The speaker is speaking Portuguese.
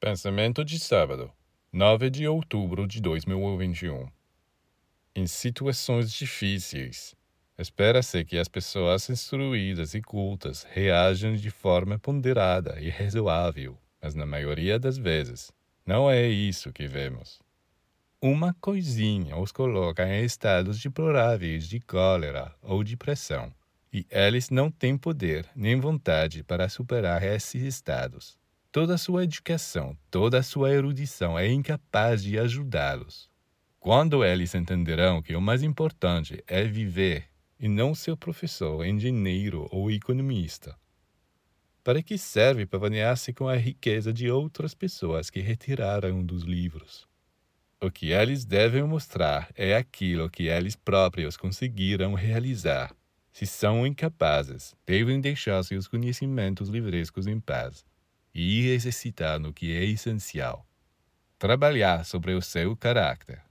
Pensamento de sábado, 9 de outubro de 2021. Em situações difíceis, espera-se que as pessoas instruídas e cultas reajam de forma ponderada e razoável, mas na maioria das vezes, não é isso que vemos. Uma coisinha os coloca em estados deploráveis de cólera ou depressão, e eles não têm poder nem vontade para superar esses estados. Toda a sua educação, toda a sua erudição é incapaz de ajudá-los. Quando eles entenderão que o mais importante é viver e não ser professor, engenheiro ou economista? Para que serve pavanear-se com a riqueza de outras pessoas que retiraram dos livros? O que eles devem mostrar é aquilo que eles próprios conseguiram realizar. Se são incapazes, devem deixar seus conhecimentos livrescos em paz e exercitar no que é essencial. Trabalhar sobre o seu caráter.